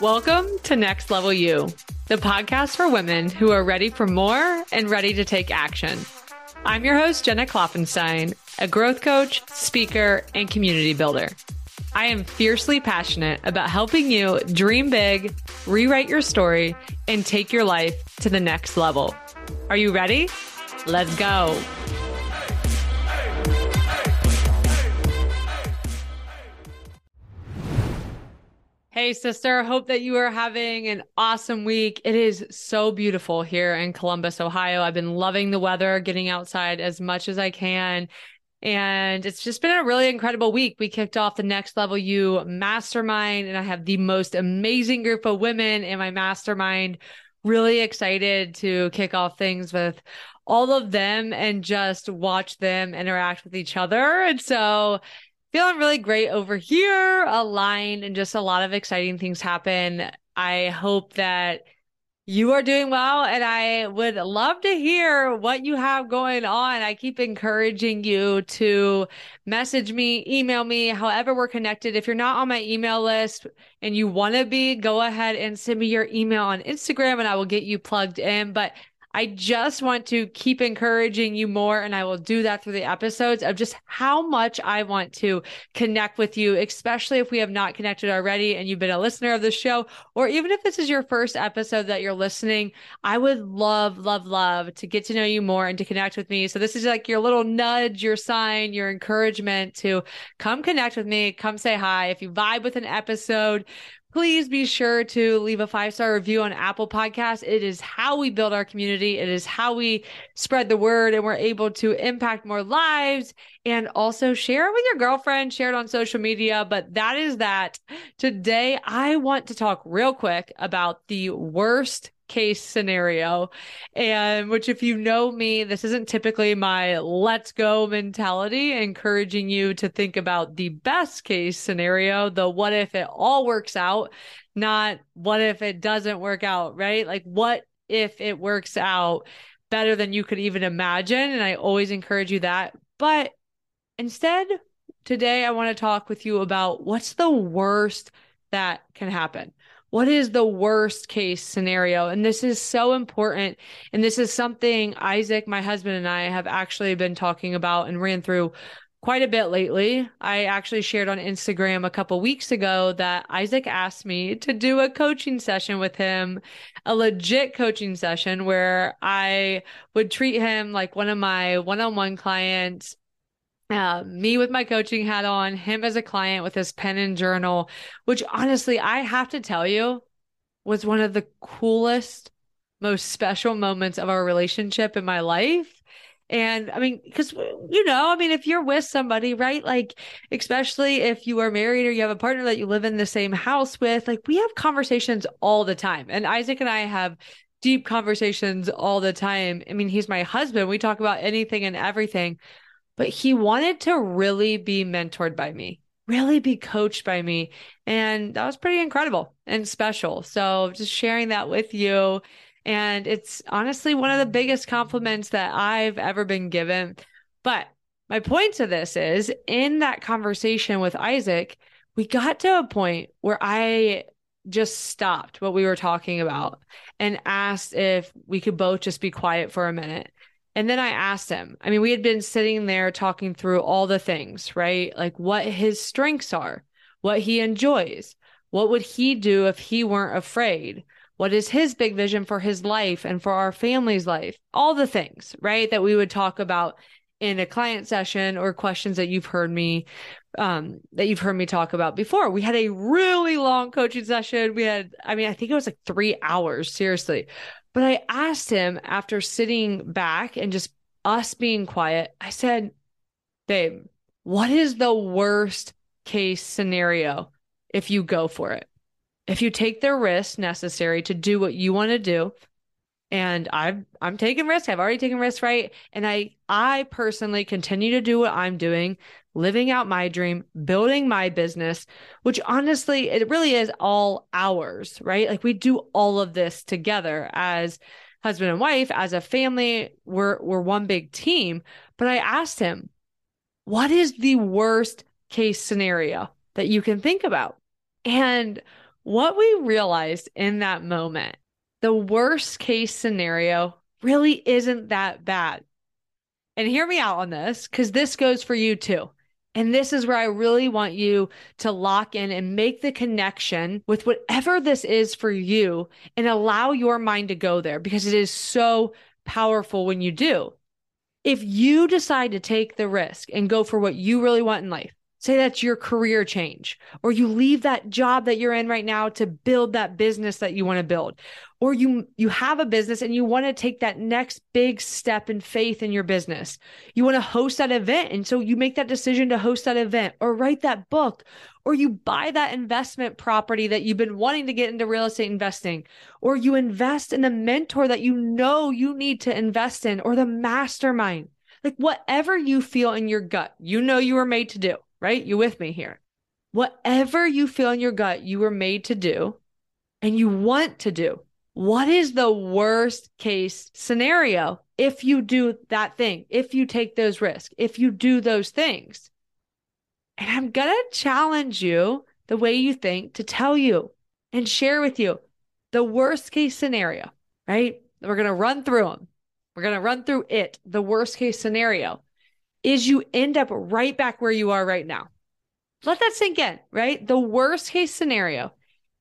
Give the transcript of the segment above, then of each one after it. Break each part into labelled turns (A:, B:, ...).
A: Welcome to Next Level You, the podcast for women who are ready for more and ready to take action. I'm your host, Jenna Klopfenstein, a growth coach, speaker, and community builder. I am fiercely passionate about helping you dream big, rewrite your story, and take your life to the next level. Are you ready? Let's go. Hey, sister. Hope that you are having an awesome week. It is so beautiful here in Columbus, Ohio. I've been loving the weather, getting outside as much as I can. And it's just been a really incredible week. We kicked off the Next Level You mastermind, and I have the most amazing group of women in my mastermind. Really excited to kick off things with all of them and just watch them interact with each other. And so feeling really great over here, aligned, and just a lot of exciting things happen. I hope that you are doing well, and I would love to hear what you have going on. I keep encouraging you to message me, email me, however we're connected. If you're not on my email list and you want to be, go ahead and send me your email on Instagram and I will get you plugged in. But I just want to keep encouraging you more, and I will do that through the episodes of just how much I want to connect with you, especially if we have not connected already and you've been a listener of the show, or even if this is your first episode that you're listening. I would love, love, love to get to know you more and to connect with me. So, this is like your little nudge, your sign, your encouragement to come connect with me, come say hi. If you vibe with an episode, please be sure to leave a five star review on Apple Podcasts. It is how we build our community, it is how we spread the word, and we're able to impact more lives and also share it with your girlfriend, share it on social media. But that is that. Today, I want to talk real quick about the worst case scenario. And which, if you know me, this isn't typically my let's go mentality, encouraging you to think about the best case scenario, the what if it all works out, not what if it doesn't work out, right? Like, what if it works out better than you could even imagine? And I always encourage you that. But instead, today I want to talk with you about what's the worst that can happen what is the worst case scenario? And this is so important. And this is something Isaac, my husband, and I have actually been talking about and ran through quite a bit lately. I actually shared on Instagram a couple weeks ago that Isaac asked me to do a coaching session with him, a legit coaching session where I would treat him like one of my one on one clients uh, me with my coaching hat on, him as a client with his pen and journal, which honestly, I have to tell you was one of the coolest, most special moments of our relationship in my life. And I mean, because, you know, I mean, if you're with somebody, right? Like, especially if you are married or you have a partner that you live in the same house with, like, we have conversations all the time. And Isaac and I have deep conversations all the time. I mean, he's my husband. We talk about anything and everything but he wanted to really be mentored by me, really be coached by me. And that was pretty incredible and special. So just sharing that with you. And it's honestly one of the biggest compliments that I've ever been given. But my point to this is in that conversation with Isaac, we got to a point where I just stopped what we were talking about and asked if we could both just be quiet for a minute and then I asked him, I mean, we had been sitting there talking through all the things, right? Like what his strengths are, what he enjoys, what would he do if he weren't afraid? What is his big vision for his life and for our family's life? All the things, right? That we would talk about in a client session or questions that you've heard me um that you've heard me talk about before. We had a really long coaching session. We had I mean I think it was like 3 hours seriously. But I asked him after sitting back and just us being quiet, I said, Babe, what is the worst case scenario if you go for it? If you take the risk necessary to do what you want to do, and I've I'm taking risks. I've already taken risks, right? And I I personally continue to do what I'm doing, living out my dream, building my business, which honestly it really is all ours, right? Like we do all of this together as husband and wife, as a family, we're we're one big team. But I asked him, what is the worst case scenario that you can think about? And what we realized in that moment, the worst case scenario really isn't that bad. And hear me out on this because this goes for you too. And this is where I really want you to lock in and make the connection with whatever this is for you and allow your mind to go there because it is so powerful when you do. If you decide to take the risk and go for what you really want in life, say that's your career change, or you leave that job that you're in right now to build that business that you want to build, or you you have a business and you want to take that next big step in faith in your business. You want to host that event and so you make that decision to host that event or write that book or you buy that investment property that you've been wanting to get into real estate investing or you invest in the mentor that you know you need to invest in or the mastermind. Like whatever you feel in your gut, you know you were made to do, right? You with me here. Whatever you feel in your gut you were made to do and you want to do what is the worst case scenario if you do that thing, if you take those risks, if you do those things? And I'm going to challenge you the way you think to tell you and share with you the worst case scenario, right? We're going to run through them. We're going to run through it. The worst case scenario is you end up right back where you are right now. Let that sink in, right? The worst case scenario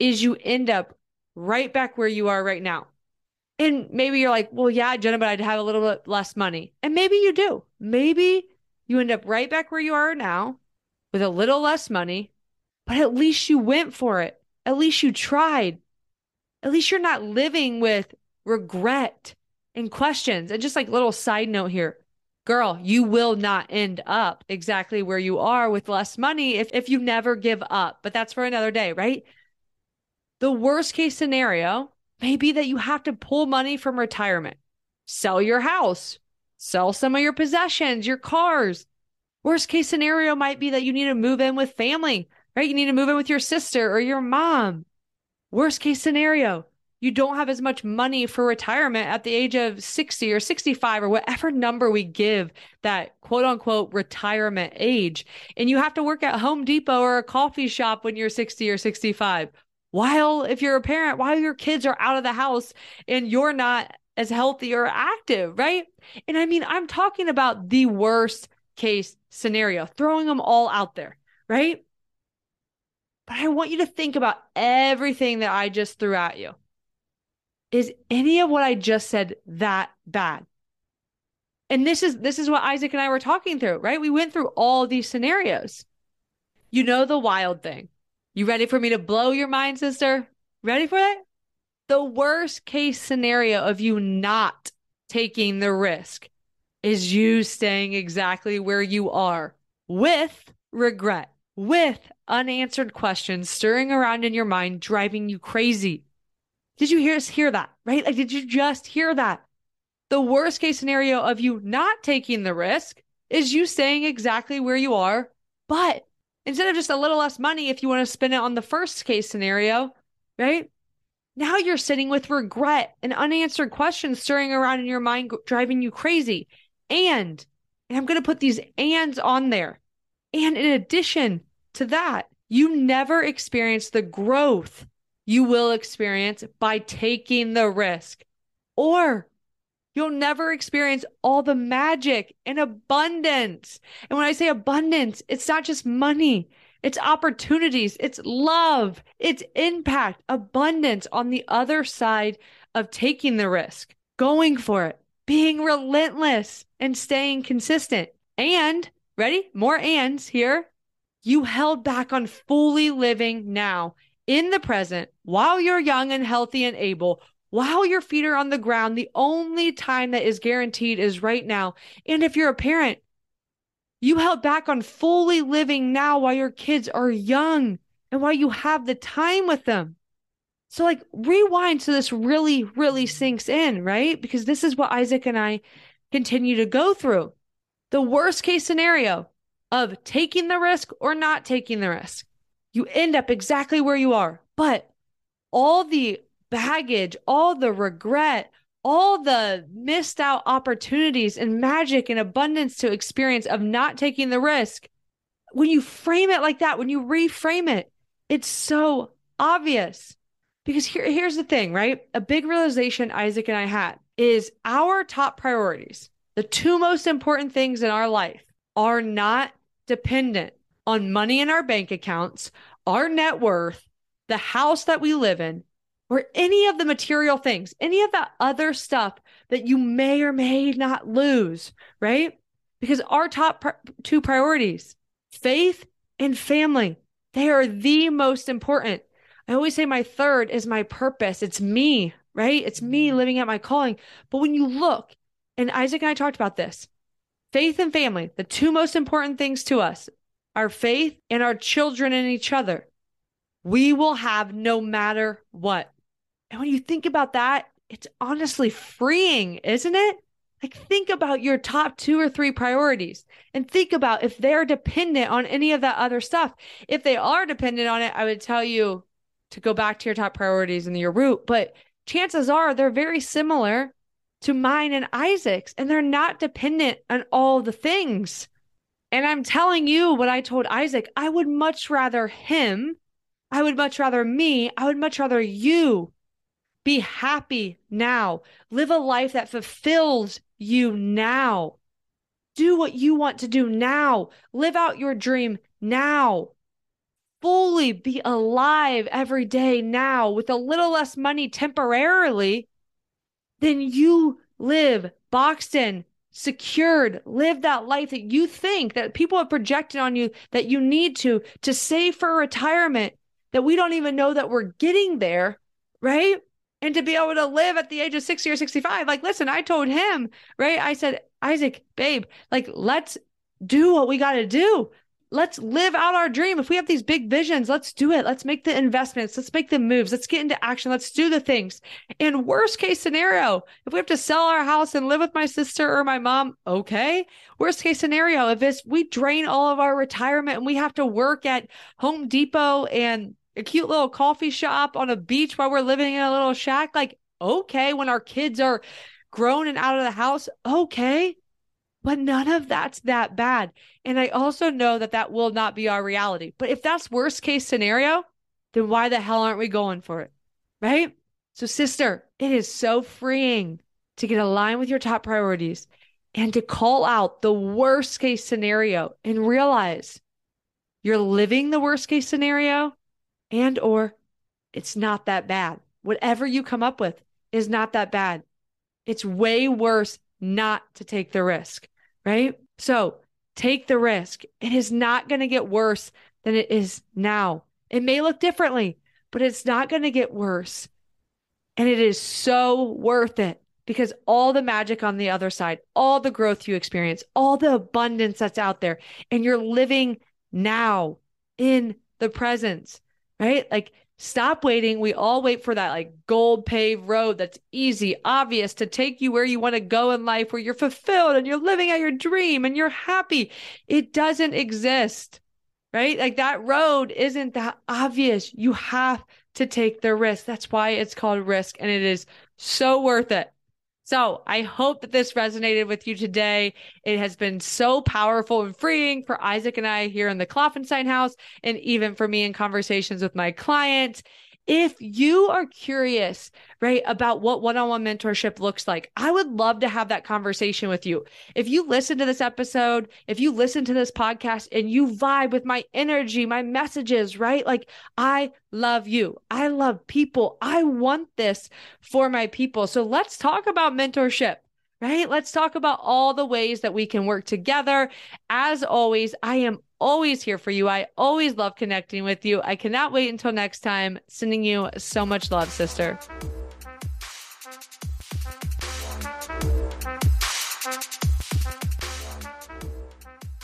A: is you end up right back where you are right now. And maybe you're like, well, yeah, Jenna, but I'd have a little bit less money. And maybe you do. Maybe you end up right back where you are now with a little less money, but at least you went for it. At least you tried. At least you're not living with regret and questions. And just like little side note here, girl, you will not end up exactly where you are with less money if, if you never give up. But that's for another day, right? The worst case scenario may be that you have to pull money from retirement, sell your house, sell some of your possessions, your cars. Worst case scenario might be that you need to move in with family, right? You need to move in with your sister or your mom. Worst case scenario, you don't have as much money for retirement at the age of 60 or 65 or whatever number we give that quote unquote retirement age. And you have to work at Home Depot or a coffee shop when you're 60 or 65 while if you're a parent while your kids are out of the house and you're not as healthy or active right? And i mean i'm talking about the worst case scenario throwing them all out there right? But i want you to think about everything that i just threw at you is any of what i just said that bad and this is this is what isaac and i were talking through right we went through all these scenarios you know the wild thing you ready for me to blow your mind, sister? Ready for that? The worst case scenario of you not taking the risk is you staying exactly where you are with regret, with unanswered questions stirring around in your mind, driving you crazy. Did you hear hear that? Right? Like, did you just hear that? The worst case scenario of you not taking the risk is you staying exactly where you are, but instead of just a little less money if you want to spend it on the first case scenario, right? Now you're sitting with regret and unanswered questions stirring around in your mind, driving you crazy. And, and I'm going to put these ands on there. And in addition to that, you never experience the growth you will experience by taking the risk or You'll never experience all the magic and abundance. And when I say abundance, it's not just money, it's opportunities, it's love, it's impact, abundance on the other side of taking the risk, going for it, being relentless, and staying consistent. And, ready? More ands here. You held back on fully living now in the present while you're young and healthy and able while your feet are on the ground, the only time that is guaranteed is right now. And if you're a parent, you held back on fully living now while your kids are young and while you have the time with them. So, like, rewind so this really, really sinks in, right? Because this is what Isaac and I continue to go through. The worst case scenario of taking the risk or not taking the risk. You end up exactly where you are, but all the baggage, all the regret, all the missed out opportunities and magic and abundance to experience of not taking the risk. When you frame it like that, when you reframe it, it's so obvious. Because here, here's the thing, right? A big realization Isaac and I had is our top priorities, the two most important things in our life, are not dependent on money in our bank accounts, our net worth, the house that we live in, or any of the material things, any of the other stuff that you may or may not lose, right? Because our top two priorities, faith and family, they are the most important. I always say my third is my purpose. It's me, right? It's me mm-hmm. living out my calling. But when you look, and Isaac and I talked about this faith and family, the two most important things to us, our faith and our children and each other, we will have no matter what. And when you think about that, it's honestly freeing, isn't it? Like, think about your top two or three priorities and think about if they're dependent on any of that other stuff. If they are dependent on it, I would tell you to go back to your top priorities and your root. But chances are they're very similar to mine and Isaac's, and they're not dependent on all the things. And I'm telling you what I told Isaac I would much rather him, I would much rather me, I would much rather you be happy now. Live a life that fulfills you now. Do what you want to do now. Live out your dream now. Fully be alive every day now with a little less money temporarily than you live boxed in, secured, live that life that you think that people have projected on you that you need to to save for retirement that we don't even know that we're getting there, right? and to be able to live at the age of 60 or 65 like listen i told him right i said isaac babe like let's do what we got to do let's live out our dream. If we have these big visions let's do it. Let's make the investments. Let's make the moves. Let's get into action. Let's do the things. And worst case scenario if we have to sell our house and live with my sister or my mom okay. Worst case scenario if it's we drain all of our retirement and we have to work at home depot and a cute little coffee shop on a beach while we're living in a little shack. Like, okay, when our kids are grown and out of the house, okay. But none of that's that bad. And I also know that that will not be our reality. But if that's worst case scenario, then why the hell aren't we going for it? Right? So, sister, it is so freeing to get aligned with your top priorities and to call out the worst case scenario and realize you're living the worst case scenario and or it's not that bad. Whatever you come up with is not that bad. It's way worse not to take the risk, right? So take the risk. It is not going to get worse than it is now. It may look differently, but it's not going to get worse. And it is so worth it because all the magic on the other side, all the growth you experience, all the abundance that's out there, and you're living now in the presence right? Like stop waiting. We all wait for that like gold paved road that's easy, obvious to take you where you want to go in life, where you're fulfilled and you're living out your dream and you're happy. It doesn't exist, right? Like that road isn't that obvious. You have to take the risk. That's why it's called risk and it is so worth it. So I hope that this resonated with you today. It has been so powerful and freeing for Isaac and I here in the Klopfenstein house, and even for me in conversations with my clients. If you are curious, right, about what one on one mentorship looks like, I would love to have that conversation with you. If you listen to this episode, if you listen to this podcast and you vibe with my energy, my messages, right? Like, I love you. I love people. I want this for my people. So let's talk about mentorship right? Let's talk about all the ways that we can work together. As always, I am always here for you. I always love connecting with you. I cannot wait until next time. Sending you so much love, sister.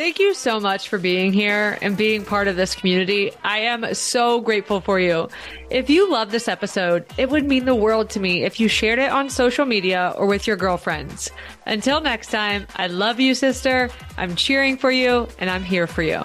A: Thank you so much for being here and being part of this community. I am so grateful for you. If you love this episode, it would mean the world to me if you shared it on social media or with your girlfriends. Until next time, I love you, sister. I'm cheering for you and I'm here for you.